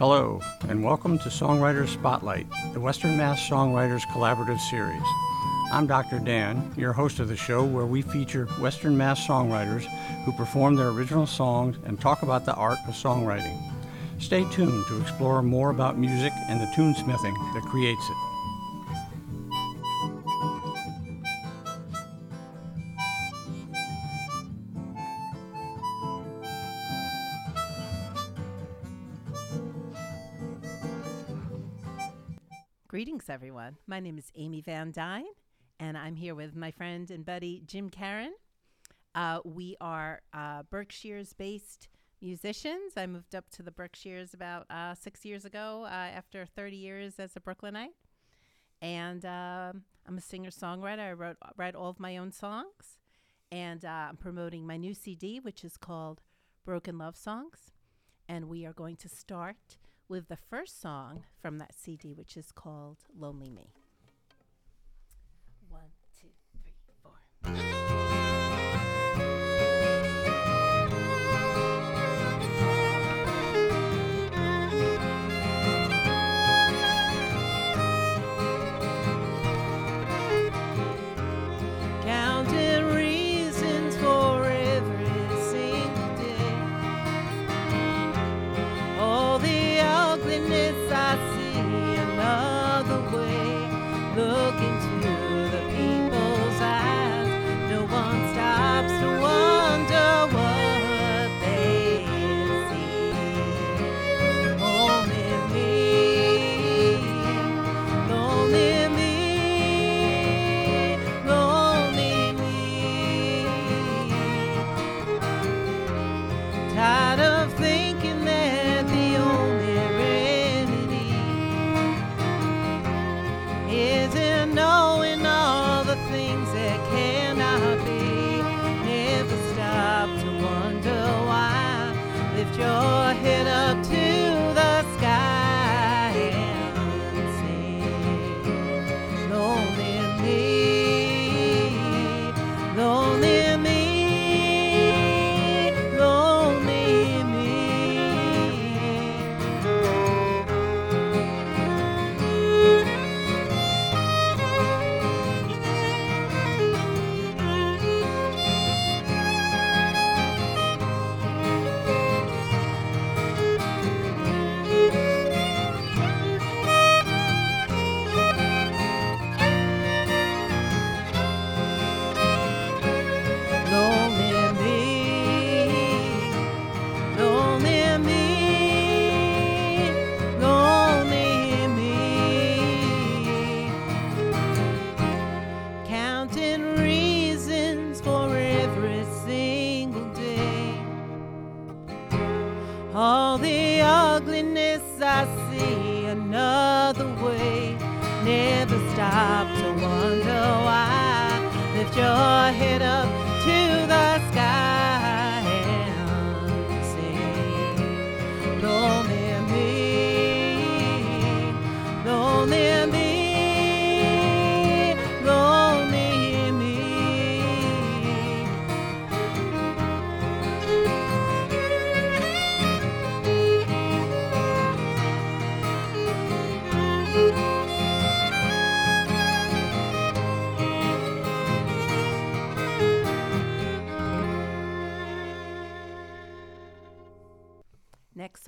Hello, and welcome to Songwriters Spotlight, the Western Mass Songwriters Collaborative Series. I'm Dr. Dan, your host of the show, where we feature Western Mass songwriters who perform their original songs and talk about the art of songwriting. Stay tuned to explore more about music and the tunesmithing that creates it. Everyone. My name is Aimee Van Dyne, and I'm here with my friend and buddy Jim Caron. Uh, we are uh, Berkshire's based musicians. I moved up to the Berkshires about uh, six years ago uh, after 30 years as a Brooklynite. And um, I'm a singer songwriter. I wrote, write all of my own songs. And uh, I'm promoting my new CD, which is called Broken Love Songs. And we are going to start with the first song from that CD, which is called Lonely Me. One, two, three, four.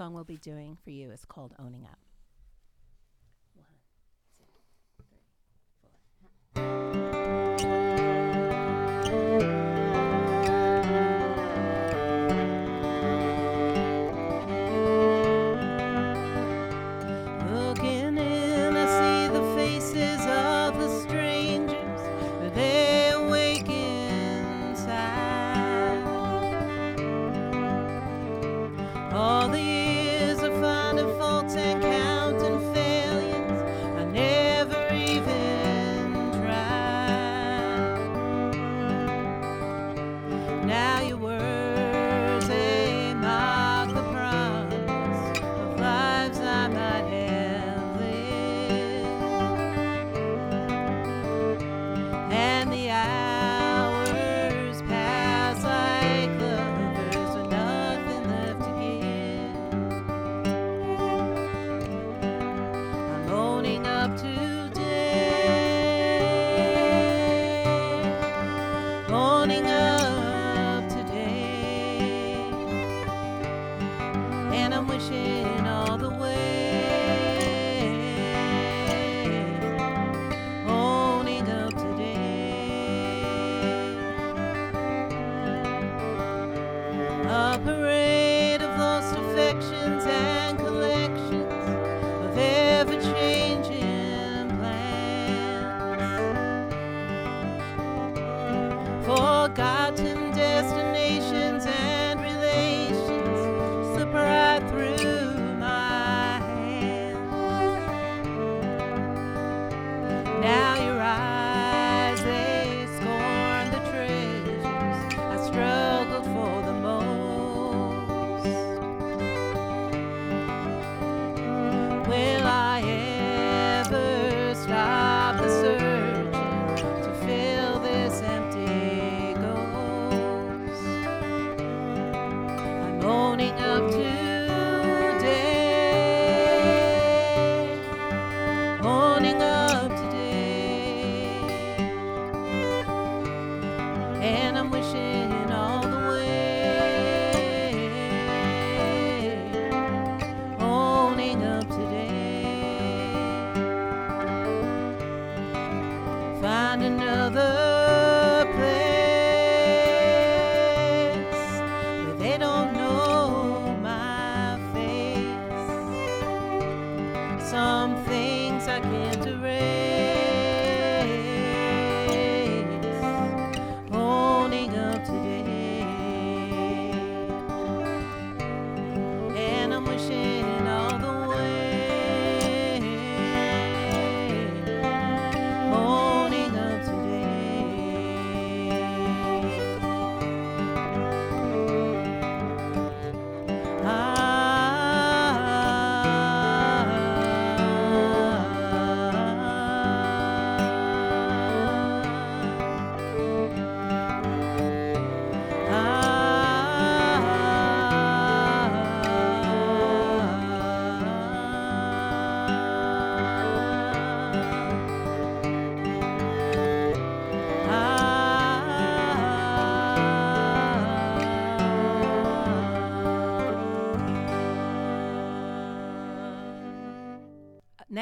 Song we'll be doing for you is called Owning Up.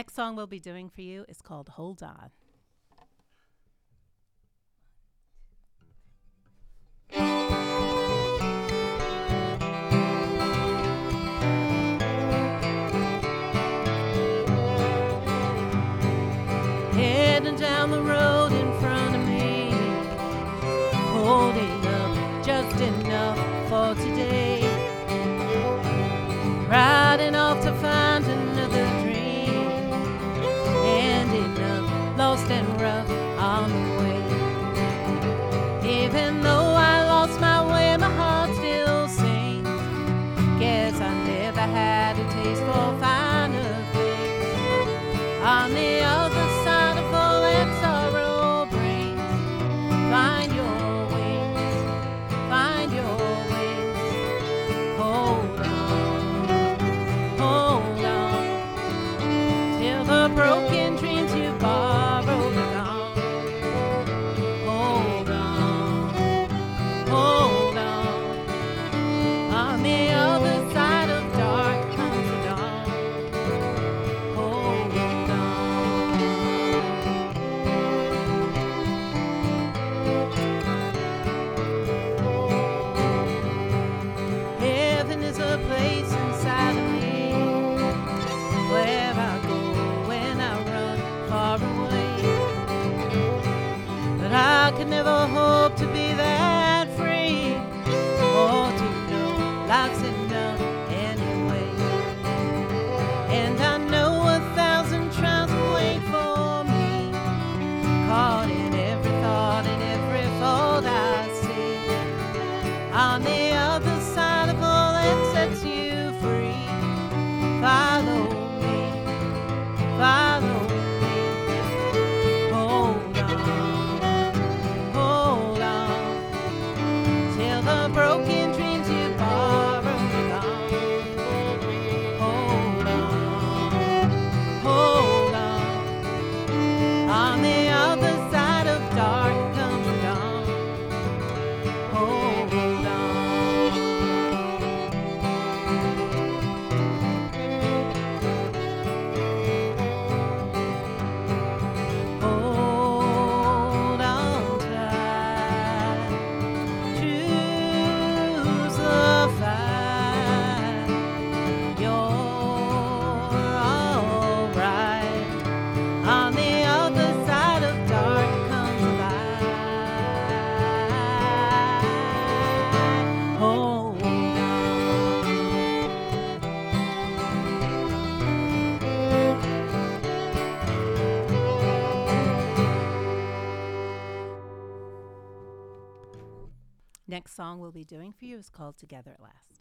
next song we'll be doing for you is called Hold On. doing for you is called Together at Last.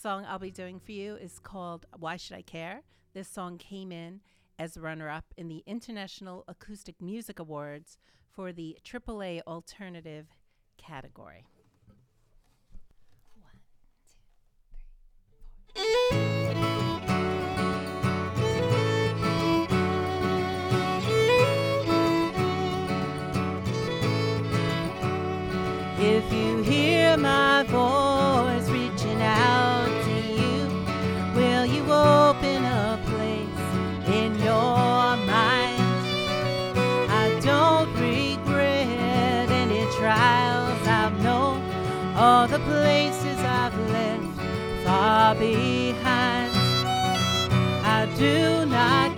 next song I'll be doing for you is called Why Should I Care? This song came in as runner up in the International Acoustic Music Awards for the AAA Alternative category. One, two, three, four. If you hear my behind. I do not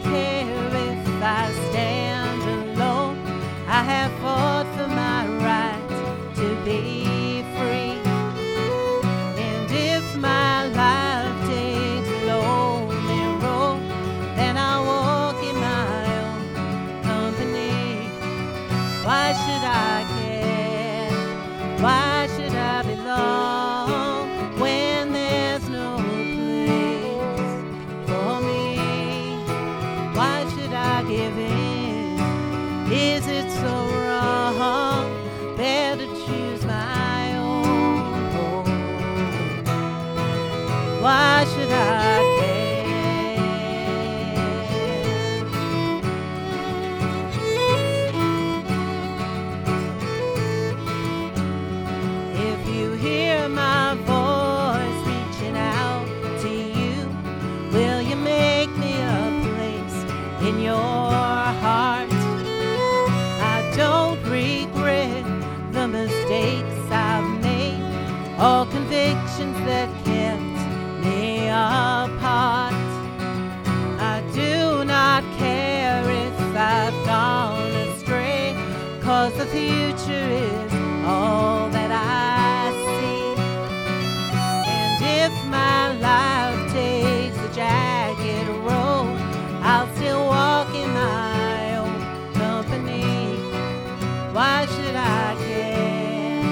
Why should I care?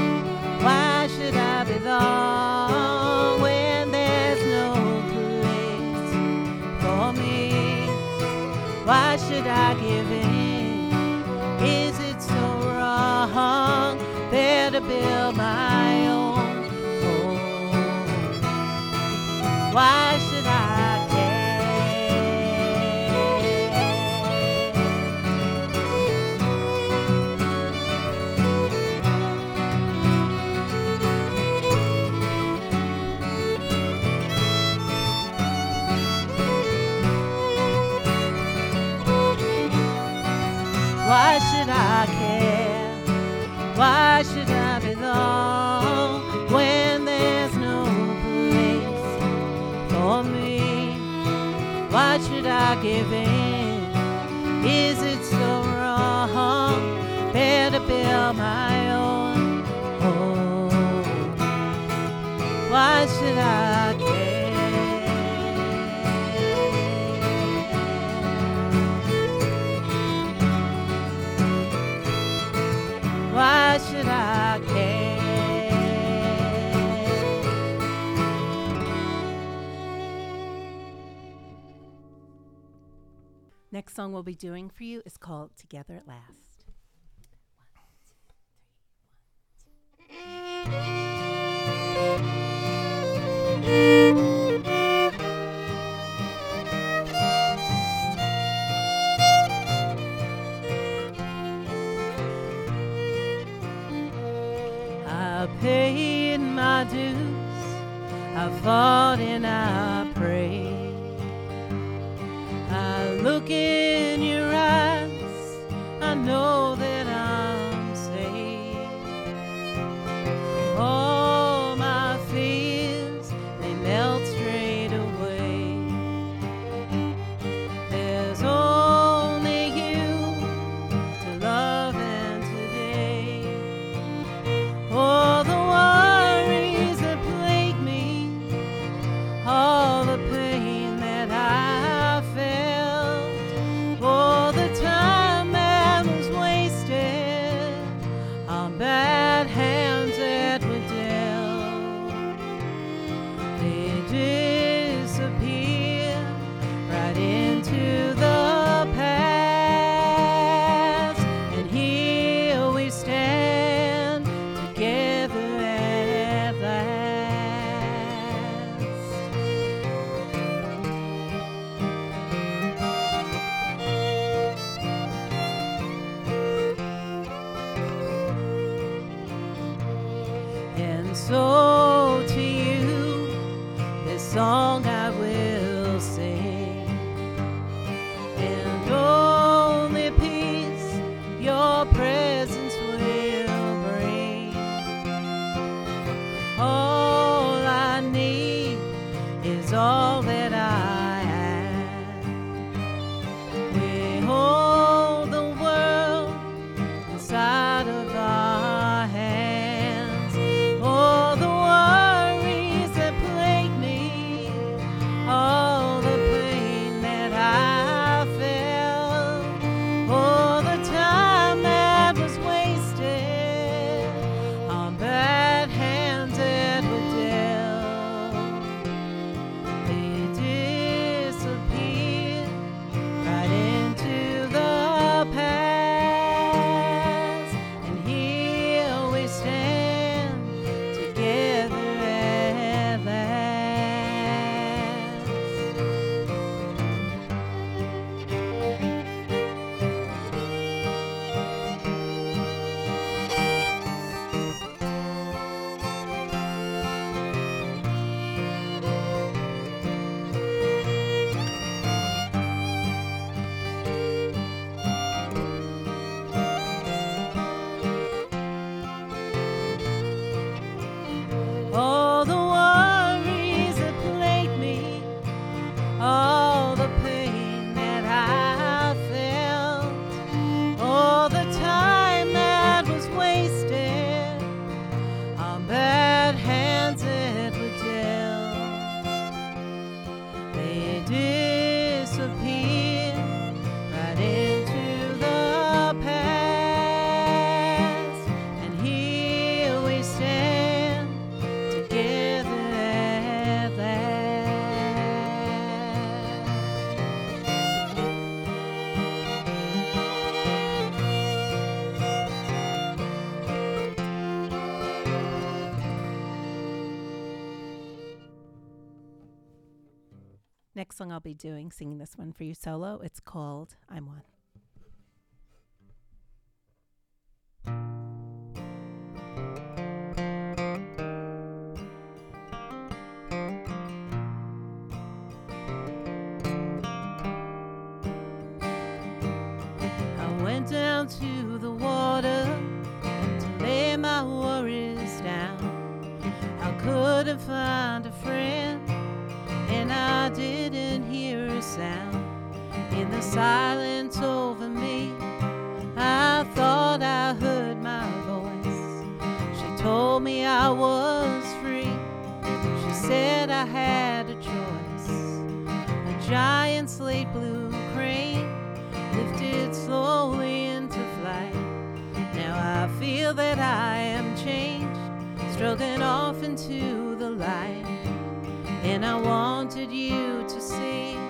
Why should I belong when there's no place for me? Why should I give in? Is it so wrong Better build my own home? Why giving. next song we'll be doing for you is called Together at Last. One, two, three, one, two. I paid my dues. I fought and I que song I'll be doing, singing this one for you solo. It's called I'm One. I went down to the water to lay my worries down. I couldn't find a friend, and I didn't sound. In the silence over me, I thought I heard my voice. She told me I was free. She said I had a choice. A giant slate blue crane lifted slowly into flight. Now I feel that I am changed, struggling off into the light. And I wanted you to see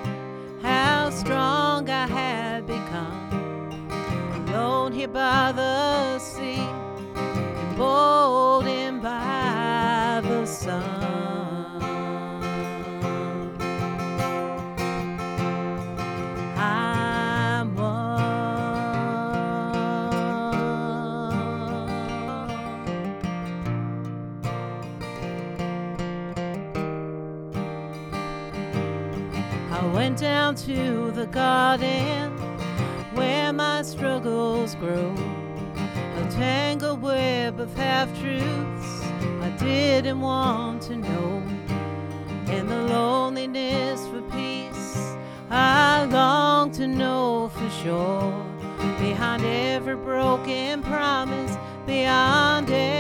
how strong I have become. Alone here by the sea, emboldened by the sun. Down to the garden where my struggles grow. A tangled web of half truths I didn't want to know. And the loneliness for peace I long to know for sure. Behind every broken promise, beyond every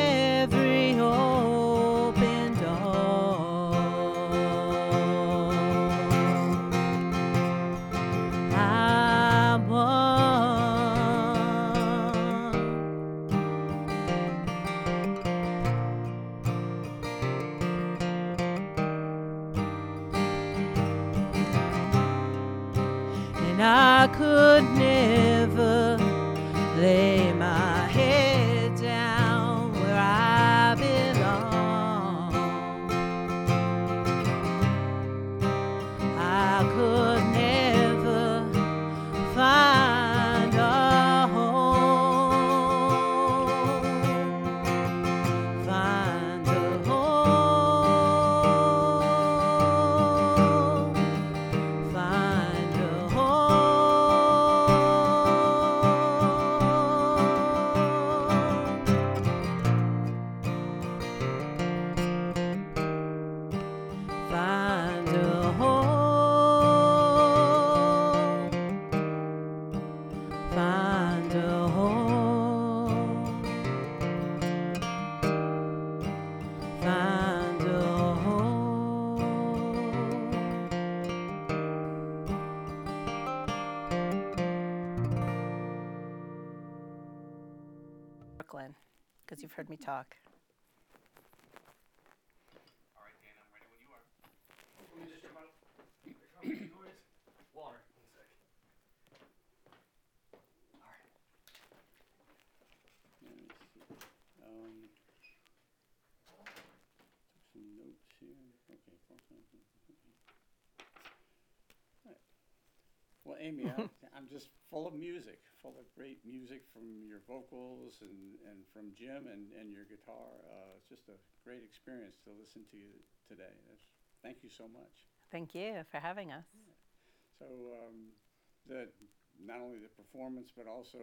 because you've heard me talk. All right, Dan, I'm ready when you are. Let me just jump out. From the noise. Water. One sec. All right. Let me see. Um, took some notes here. Okay, four something. Okay. All right. Well, Aimee, I, I'm just full of music, full of great music from your vocals and, and from Jim and, and your guitar. Uh, it's just a great experience to listen to you today. That's, thank you so much. Thank you for having us. So um, the not only the performance but also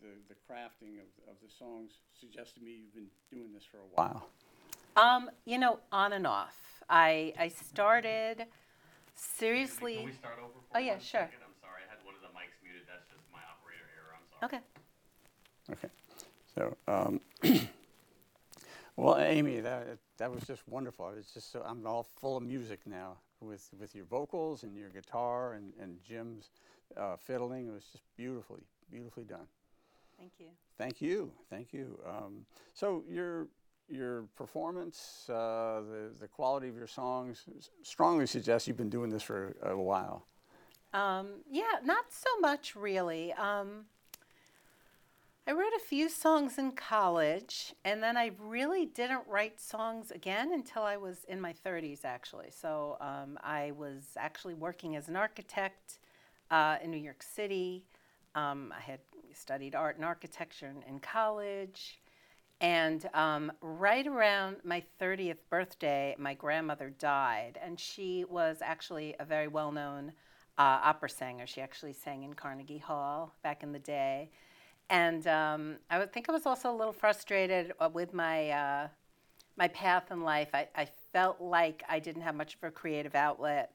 the, the crafting of, of the songs suggests to me you've been doing this for a while. Um, you know, on and off. I I started seriously. Can we start over for Oh, yeah, one sure. second? I'm sorry, I had one of the mics muted. That's just my operator error. I'm sorry. Okay. Okay. So, um, well, Aimee, that that was just wonderful. It's just so I'm all full of music now with with your vocals and your guitar and and Jim's uh, fiddling. It was just beautifully beautifully done. Thank you. Thank you, thank you. Um, so your your performance, uh, the the quality of your songs, strongly suggests you've been doing this for a, a while. Um, yeah, not so much really. Um, I wrote a few songs in college, and then I really didn't write songs again until I was in my 30s, actually. So um, I was actually working as an architect uh, in New York City. Um, I had studied art and architecture in, in college. And um, right around my 30th birthday, my grandmother died, and she was actually a very well known uh, opera singer. She actually sang in Carnegie Hall back in the day. And um, I would think I was also a little frustrated uh, with my uh, my path in life. I, I felt like I didn't have much of a creative outlet.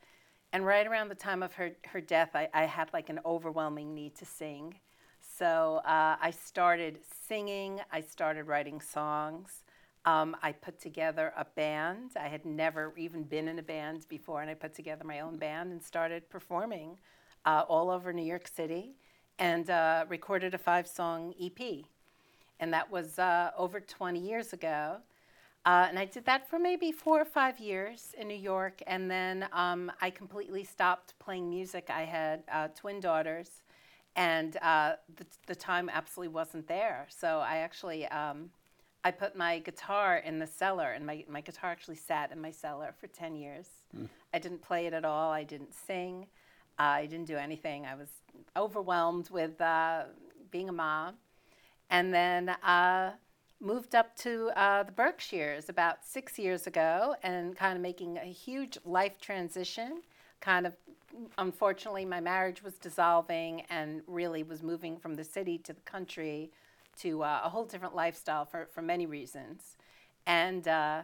And right around the time of her, her death, I, I had like an overwhelming need to sing. So uh, I started singing, I started writing songs. Um, I put together a band. I had never even been in a band before, and I put together my own band and started performing uh, all over New York City and uh, recorded a five song EP. And that was uh, over 20 years ago. Uh, and I did that for maybe four or five years in New York. And then um, I completely stopped playing music. I had uh, twin daughters, and uh, the, the time absolutely wasn't there. So I actually. Um, I put my guitar in the cellar, and my, my guitar actually sat in my cellar for 10 years. I didn't play it at all. I didn't sing. I didn't do anything. I was overwhelmed with uh, being a mom. And then uh, moved up to uh, the Berkshires about six years ago and kind of making a huge life transition. Kind of, unfortunately, my marriage was dissolving and really was moving from the city to the country to uh, a whole different lifestyle for, for many reasons. And uh,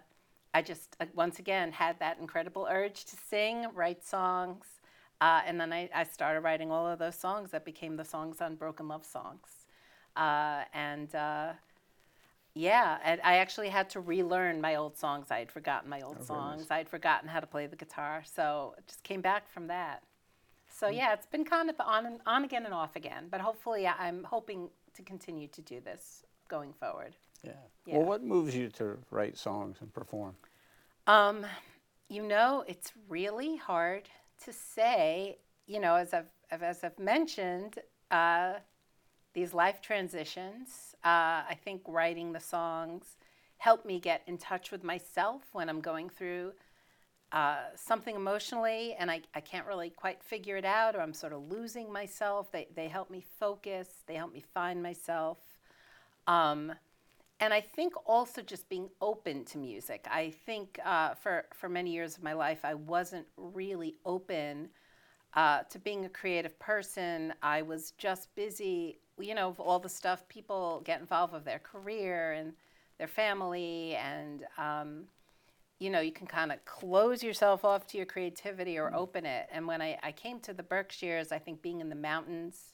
I just, uh, once again, had that incredible urge to sing, write songs. Uh, and then I, I started writing all of those songs that became the songs on Broken Love Songs. Uh, and uh, yeah, and I actually had to relearn my old songs. I had forgotten my old songs. I had forgotten how to play the guitar. So it just came back from that. So yeah, it's been kind of on and on again and off again. But hopefully, I- I'm hoping to continue to do this going forward. Yeah. Yeah. Well, what moves you to write songs and perform? Um, you know, it's really hard to say. You know, as I've as I've mentioned, uh, these life transitions. Uh, I think writing the songs help me get in touch with myself when I'm going through uh, something emotionally and I, I can't really quite figure it out or I'm sort of losing myself. They, they help me focus, they help me find myself. Um, and I think also just being open to music. I think uh, for, for many years of my life, I wasn't really open uh, to being a creative person. I was just busy, you know, of all the stuff people get involved with their career and their family and um, you know, you can kind of close yourself off to your creativity or open it. And when I, I came to the Berkshires, I think being in the mountains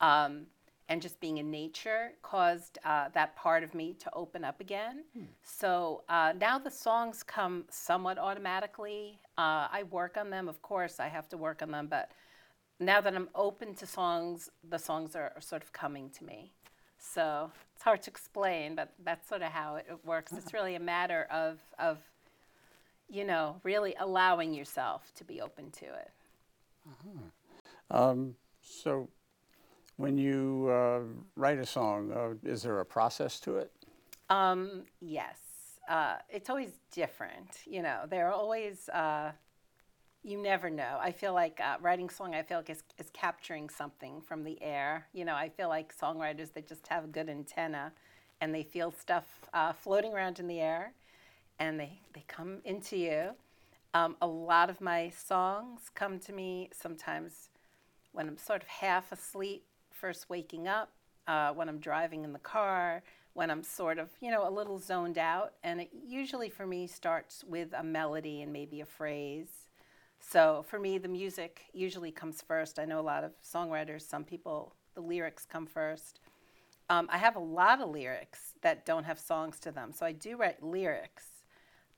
um, and just being in nature caused uh, that part of me to open up again. So uh, now the songs come somewhat automatically. Uh, I work on them, of course, I have to work on them, but now that I'm open to songs, the songs are, are sort of coming to me. So it's hard to explain, but that's sort of how it, it works. It's really a matter of, of you know, really allowing yourself to be open to it. Um, so, when you uh, write a song, uh, is there a process to it? Um, yes, uh, it's always different. You know, there are always, uh, you never know. I feel like uh, writing song, I feel like is, is capturing something from the air. You know, I feel like songwriters that just have a good antenna and they feel stuff uh, floating around in the air and they, they come into you. Um, a lot of my songs come to me sometimes when I'm sort of half asleep, first waking up, uh, when I'm driving in the car, when I'm sort of, you know, a little zoned out. And it usually for me starts with a melody and maybe a phrase. So for me, the music usually comes first. I know a lot of songwriters, some people, the lyrics come first. Um, I have a lot of lyrics that don't have songs to them. So I do write lyrics,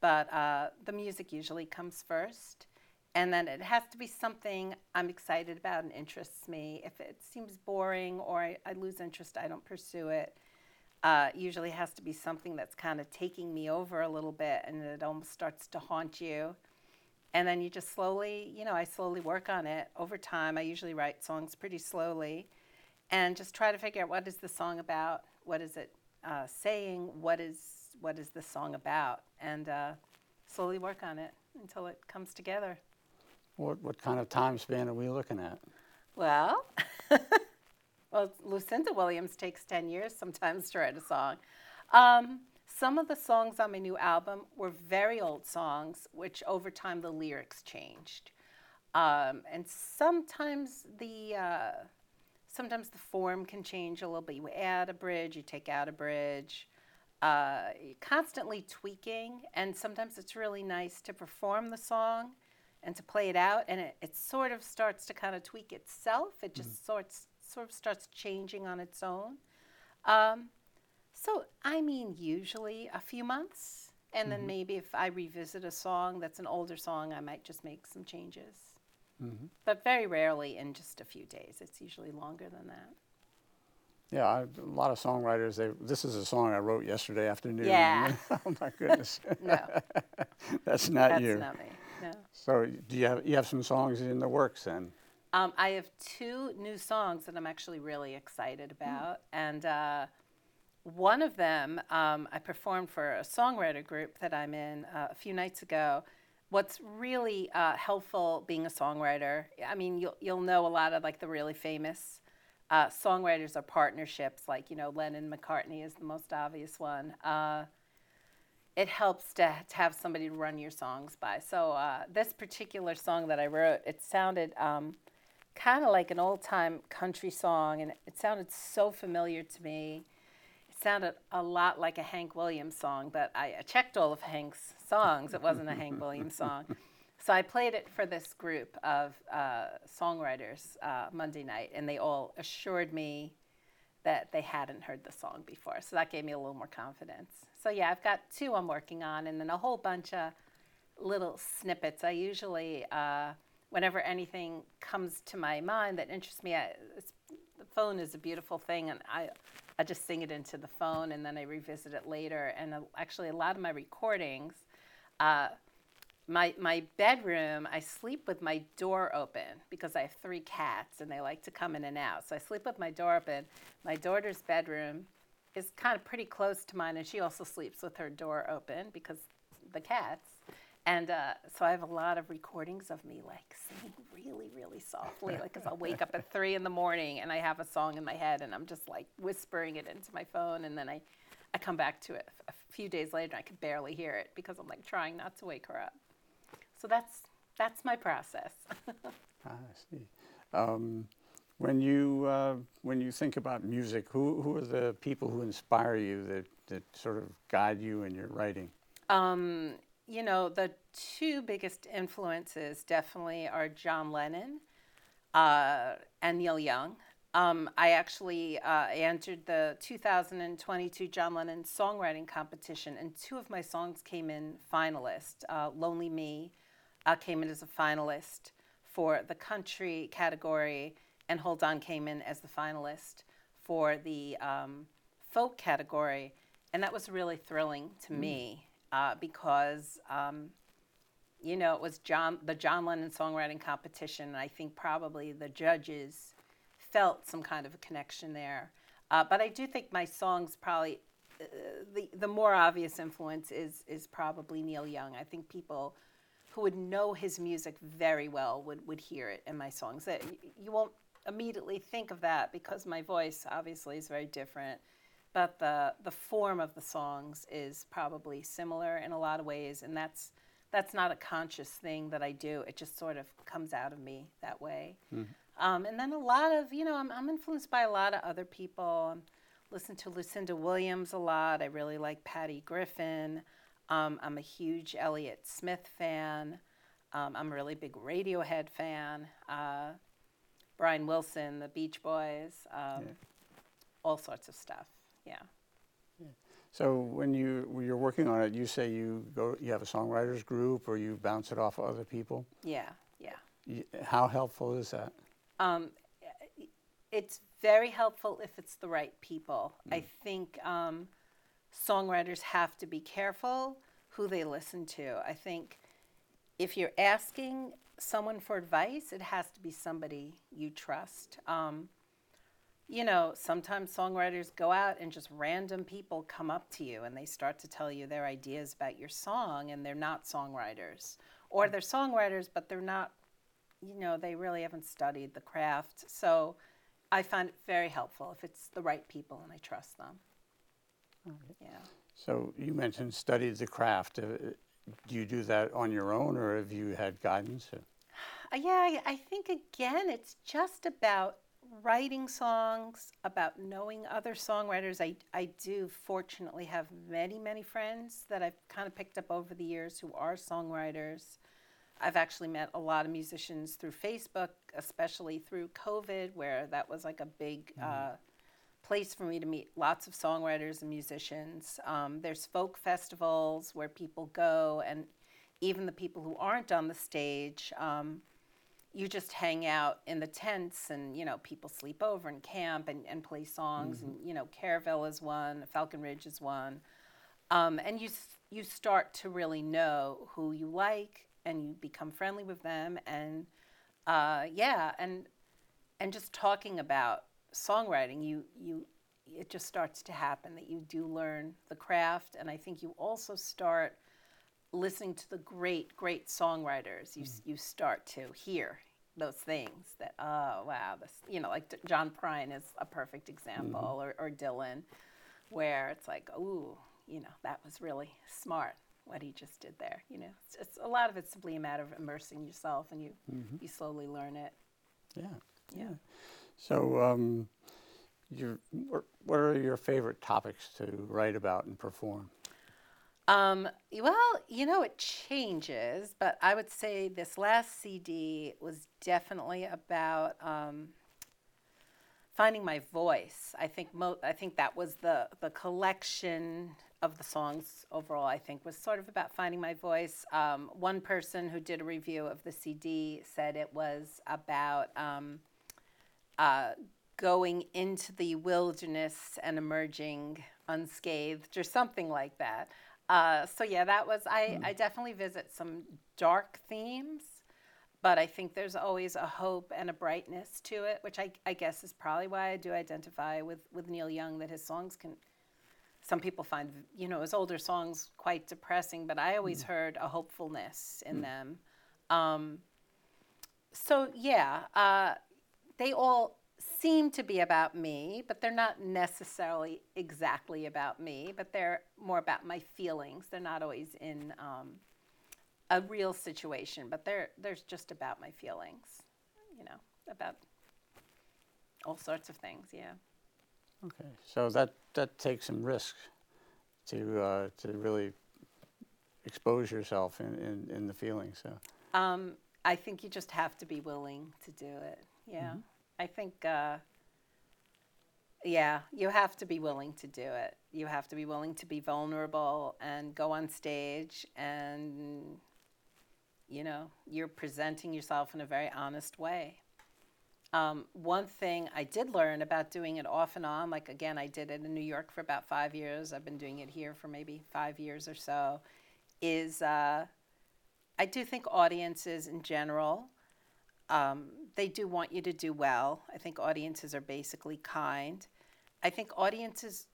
but uh, the music usually comes first. And then it has to be something I'm excited about and interests me. If it seems boring or I, I lose interest, I don't pursue it. Uh, usually has to be something that's kind of taking me over a little bit and it almost starts to haunt you. And then you just slowly, you know, I slowly work on it over time. I usually write songs pretty slowly. and just try to figure out what is the song about, what is it uh, saying, what is what is the song about, and uh, slowly work on it until it comes together. What, what kind of time span are we looking at? Well, well, Lucinda Williams takes 10 years sometimes to write a song. Um, some of the songs on my new album were very old songs, which over time the lyrics changed. Um, and sometimes the uh, sometimes the form can change a little bit. You add a bridge, you take out a bridge. Uh, constantly tweaking, and sometimes it's really nice to perform the song and to play it out, and it, it sort of starts to kind of tweak itself. It just mm-hmm. sorts sort of starts changing on its own. Um, so I mean, usually a few months, and then mm-hmm. maybe if I revisit a song that's an older song, I might just make some changes. Mm-hmm. But very rarely in just a few days. It's usually longer than that. Yeah, I, a lot of songwriters. They, this is a song I wrote yesterday afternoon. Yeah. oh my goodness. No, That's not that's you. That's not me. So do you have you have some songs in the works then? Um, I have two new songs that I'm actually really excited about, and uh, one of them um, I performed for a songwriter group that I'm in uh, a few nights ago. What's really uh, helpful being a songwriter, I mean, you'll you'll know a lot of like the really famous uh, songwriters are partnerships, like you know Lennon McCartney is the most obvious one. It helps to, to have somebody to run your songs by. So uh, this particular song that I wrote, it sounded um, kind of like an old time country song, and it sounded so familiar to me. It sounded a lot like a Hank Williams song, but I, I checked all of Hank's songs. It wasn't a Hank Williams song. So I played it for this group of uh, songwriters uh, Monday night, and they all assured me that they hadn't heard the song before. So that gave me a little more confidence. So yeah, I've got two I'm working on, and then a whole bunch of little snippets. I usually, uh, whenever anything comes to my mind that interests me, I, the phone is a beautiful thing, and I, I just sing it into the phone, and then I revisit it later. And uh, actually, a lot of my recordings. Uh, my my bedroom i sleep with my door open because i have three cats and they like to come in and out. So i sleep with my door open. My daughter's bedroom is kind of pretty close to mine and she also sleeps with her door open because the cats. And uh, so i have a lot of recordings of me like singing really really softly like because i'll wake up at three in the morning and i have a song in my head and i'm just like whispering it into my phone and then i i come back to it. A few days later and i could barely hear it because i'm like trying not to wake her up so that's that's my process. Ah, I see. Um, when you uh, when you think about music, who who are the people who inspire you that that sort of guide you in your writing? um, you know, the two biggest influences definitely are John Lennon uh, and Neil Young. Um, I actually uh, entered the 2022 John Lennon songwriting competition, and two of my songs came in finalist. Uh, "Lonely Me" came in as a finalist for the country category, and "Hold On" came in as the finalist for the um, folk category, and that was really thrilling to me uh, because. Um, you know, it was John, the John Lennon songwriting competition, and I think probably the judges felt some kind of a connection there. Uh, but I do think my songs probably uh, the the more obvious influence is is probably Neil Young. I think people who would know his music very well would would hear it in my songs. That you won't immediately think of that because my voice obviously is very different. But the the form of the songs is probably similar in a lot of ways, and that's that's not a conscious thing that I do. It just sort of comes out of me that way. Um, and then a lot of, you know, I'm, I'm influenced by a lot of other people. I listen to Lucinda Williams a lot. I really like Patty Griffin. Um, I'm a huge Elliott Smith fan. Um, I'm a really big Radiohead fan. Uh, Brian Wilson, the Beach Boys, um, all sorts of stuff. Yeah. So when you when you're working on it, you say you go you have a songwriters group or you bounce it off of other people. Yeah. Yeah. Y- How helpful is that? Um, it's very helpful if it's the right people. I think um, songwriters have to be careful who they listen to. I think if you're asking someone for advice, it has to be somebody you trust. Um, you know, sometimes songwriters go out and just random people come up to you and they start to tell you their ideas about your song and they're not songwriters. Or they're songwriters, but they're not, you know, they really haven't studied the craft. So I find it very helpful if it's the right people and I trust them. Yeah. So you mentioned studied the craft. Uh, do you do that on your own, or have you had guidance? Uh, yeah, I, I think again, it's just about writing songs, about knowing other songwriters. I, I do fortunately have many, many friends that I've kind of picked up over the years who are songwriters. I've actually met a lot of musicians through Facebook, especially through COVID, where that was like a big uh, place for me to meet lots of songwriters and musicians. Um, there's folk festivals where people go, and even the people who aren't on the stage, um, you just hang out in the tents, and you know people sleep over and camp and, and play songs. And you know Kerrville is one, Falcon Ridge is one, um, and you you start to really know who you like, and you become friendly with them, and uh, yeah, and and just talking about songwriting, you you it just starts to happen that you do learn the craft, and I think you also start listening to the great great songwriters. You s mm-hmm. you start to hear those things that oh wow this you know like John Prine is a perfect mm-hmm. example or, or Dylan, where it's like ooh you know that was really smart what he just did there. You know it's, it's a lot of it's simply a matter of immersing yourself and you mm-hmm. you slowly learn it. Yeah. Yeah. So, um, your, what are your favorite topics to write about and perform? Um, well, you know, it changes, but I would say this last CD was definitely about um, finding my voice. I think mo- I think that was the the collection of the songs overall. I think was sort of about finding my voice. Um, one person who did a review of the CD said it was about. Uh, going into the wilderness and emerging unscathed or something like that. Uh, so yeah, that was I, I definitely visit some dark themes, but I think there's always a hope and a brightness to it, which I, I guess is probably why I do identify with, with Neil Young that his songs can. Some people find you know his older songs quite depressing, but I always heard a hopefulness in them. Um, so yeah, uh, they all seem to be about me, but they're not necessarily exactly about me, but they're more about my feelings. They're not always in um, a real situation, but they're they're just about my feelings, you know, about all sorts of things. Yeah. Okay. So that that takes some risk to uh, to really expose yourself in, in, in the feelings. So. Um, I think you just have to be willing to do it. Yeah. I think, uh, yeah, you have to be willing to do it. You have to be willing to be vulnerable and go on stage and, you know, you're presenting yourself in a very honest way. Um, one thing I did learn about doing it off and on, like again, I did it in New York for about five years. I've been doing it here for maybe five years or so. Is uh, I do think audiences in general, um, they do want you to do well. I think audiences are basically kind. I think audiences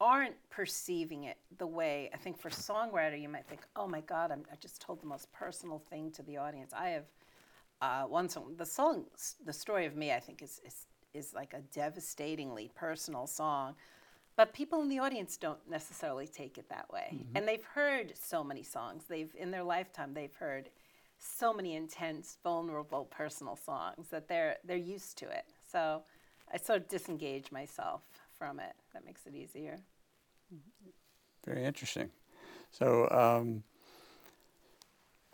aren't perceiving it the way I think for songwriter you might think, oh my God, I'm, I just told the most personal thing to the audience. I have uh, one song, the song, the story of me, I think is is is like a devastatingly personal song, but people in the audience don't necessarily take it that way. And they've heard so many songs. They've in their lifetime they've heard so many intense, vulnerable, personal songs that they're they're used to it. So I sort of disengage myself from it. That makes it easier. Very interesting. So, um,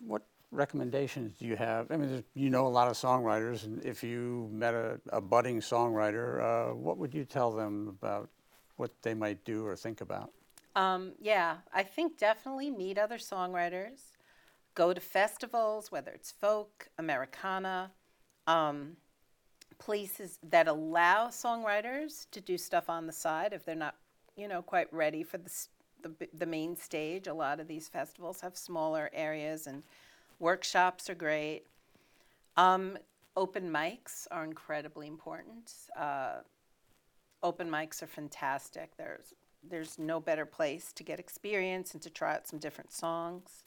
what recommendations do you have? I mean, you know a lot of songwriters, and if you met a, a budding songwriter, uh, what would you tell them about what they might do or think about? Um, yeah, I think definitely meet other songwriters. Go to festivals, whether it's folk, Americana, um, places that allow songwriters to do stuff on the side if they're not, you know, quite ready for the, the, the main stage. A lot of these festivals have smaller areas, and workshops are great. Um, open mics are incredibly important. Uh, open mics are fantastic. There's there's no better place to get experience and to try out some different songs.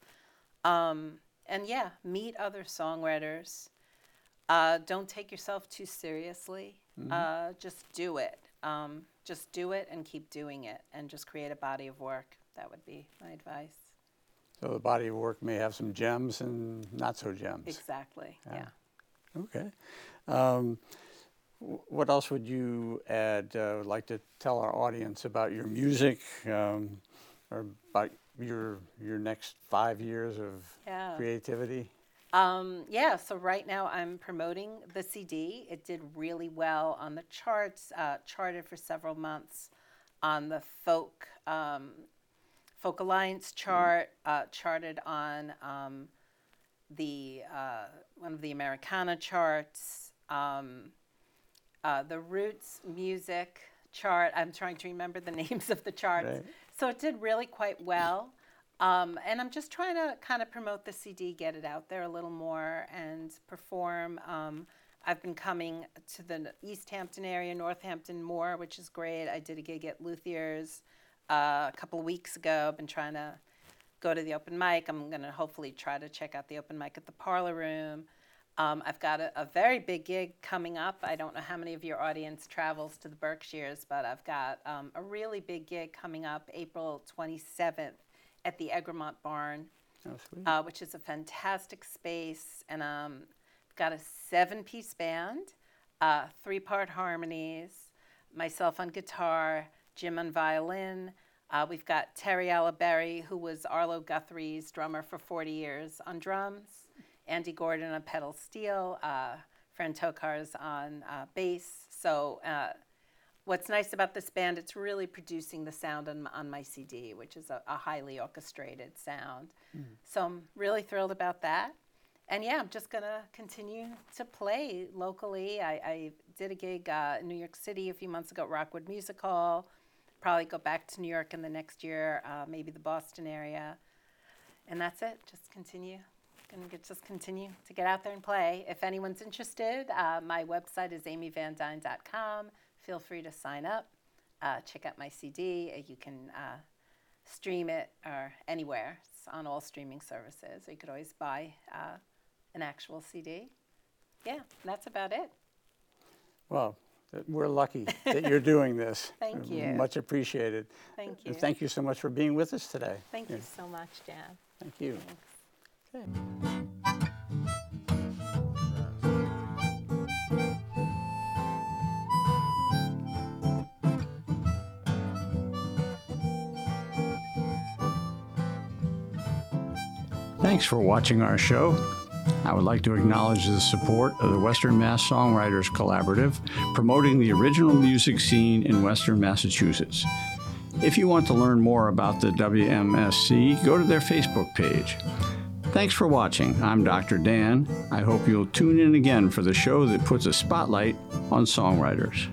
Um, and yeah, meet other songwriters. Uh, don't take yourself too seriously. Uh, just do it. Um, just do it and keep doing it, and just create a body of work. That would be my advice. So the body of work may have some gems and not so gems. Exactly. Yeah. Okay. Um, what else would you add? Uh, would like to tell our audience about your music, um, or about your your next five years of Yeah. creativity? Um, yeah, so right now I'm promoting the CD. It did really well on the charts, uh, charted for several months on the folk um, folk alliance chart, uh, charted on um, the uh, one of the Americana charts, um, uh, the Roots music chart. I'm trying to remember the names of the charts. Right. So it did really quite well. Um, and I'm just trying to kind of promote the CD, get it out there a little more, and perform. Um, I've been coming to the Easthampton area, Northampton more, which is great. I did a gig at Luthier's uh, a couple of weeks ago. I've been trying to go to the open mic. I'm going to hopefully try to check out the open mic at the Parlor Room. Um, I've got a, a very big gig coming up. I don't know how many of your audience travels to the Berkshires, but I've got um, a really big gig coming up April 27th at the Egremont Barn, Oh, uh, which is a fantastic space. And um, I've got a seven piece band, uh, three part harmonies, myself on guitar, Jim on violin. Uh, we've got Terry A La Berry, who was Arlo Guthrie's drummer for 40 years, on drums. Andy Gordon on pedal steel. Uh, Fran Tokar's on uh, bass. So, uh, what's nice about this band, it's really producing the sound on, on my CD, which is a, a highly orchestrated sound. So, I'm really thrilled about that. And yeah, I'm just going to continue to play locally. I, I did a gig uh, in New York City a few months ago at Rockwood Music Hall. Probably go back to New York in the next year, uh, maybe the Boston area. And that's it. Just continue. Gonna get, just continue to get out there and play. If anyone's interested, uh, my website is aimeevandyne.com. Feel free to sign up. Uh, check out my CD. Uh, You can uh, stream it or anywhere. It's on all streaming services. You could always buy uh, an actual CD. Yeah, that's about it. Well, we're lucky that you're doing this. Thank you. Much appreciated. Thank And you. Thank you so much for being with us today. Thank you so much, Dan. Thank you. Thanks. Thanks for watching our show. I would like to acknowledge the support of the Western Mass Songwriters Collaborative, promoting the original music scene in Western Massachusetts. If you want to learn more about the WMSC, go to their Facebook page. Thanks for watching. I'm Dr. Dan. I hope you'll tune in again for the show that puts a spotlight on songwriters.